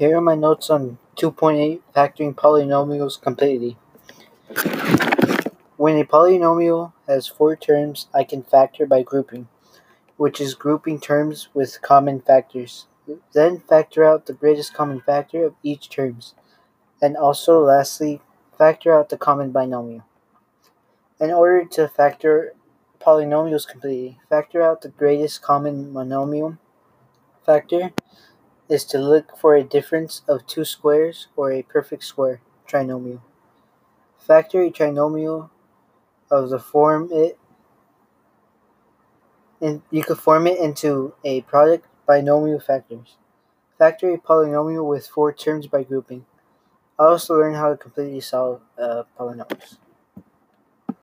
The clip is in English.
Here are my notes on 2.8 factoring polynomials completely. When a polynomial has four terms, I can factor by grouping, which is grouping terms with common factors. Then factor out the greatest common factor of each terms, and also lastly, factor out the common binomial. In order to factor polynomials completely, factor out the greatest common monomial factor is to look for a difference of two squares or a perfect square trinomial. Factor a trinomial of the form it and you could form it into a product binomial factors. Factor a polynomial with four terms by grouping. I also learned how to completely solve uh, polynomials.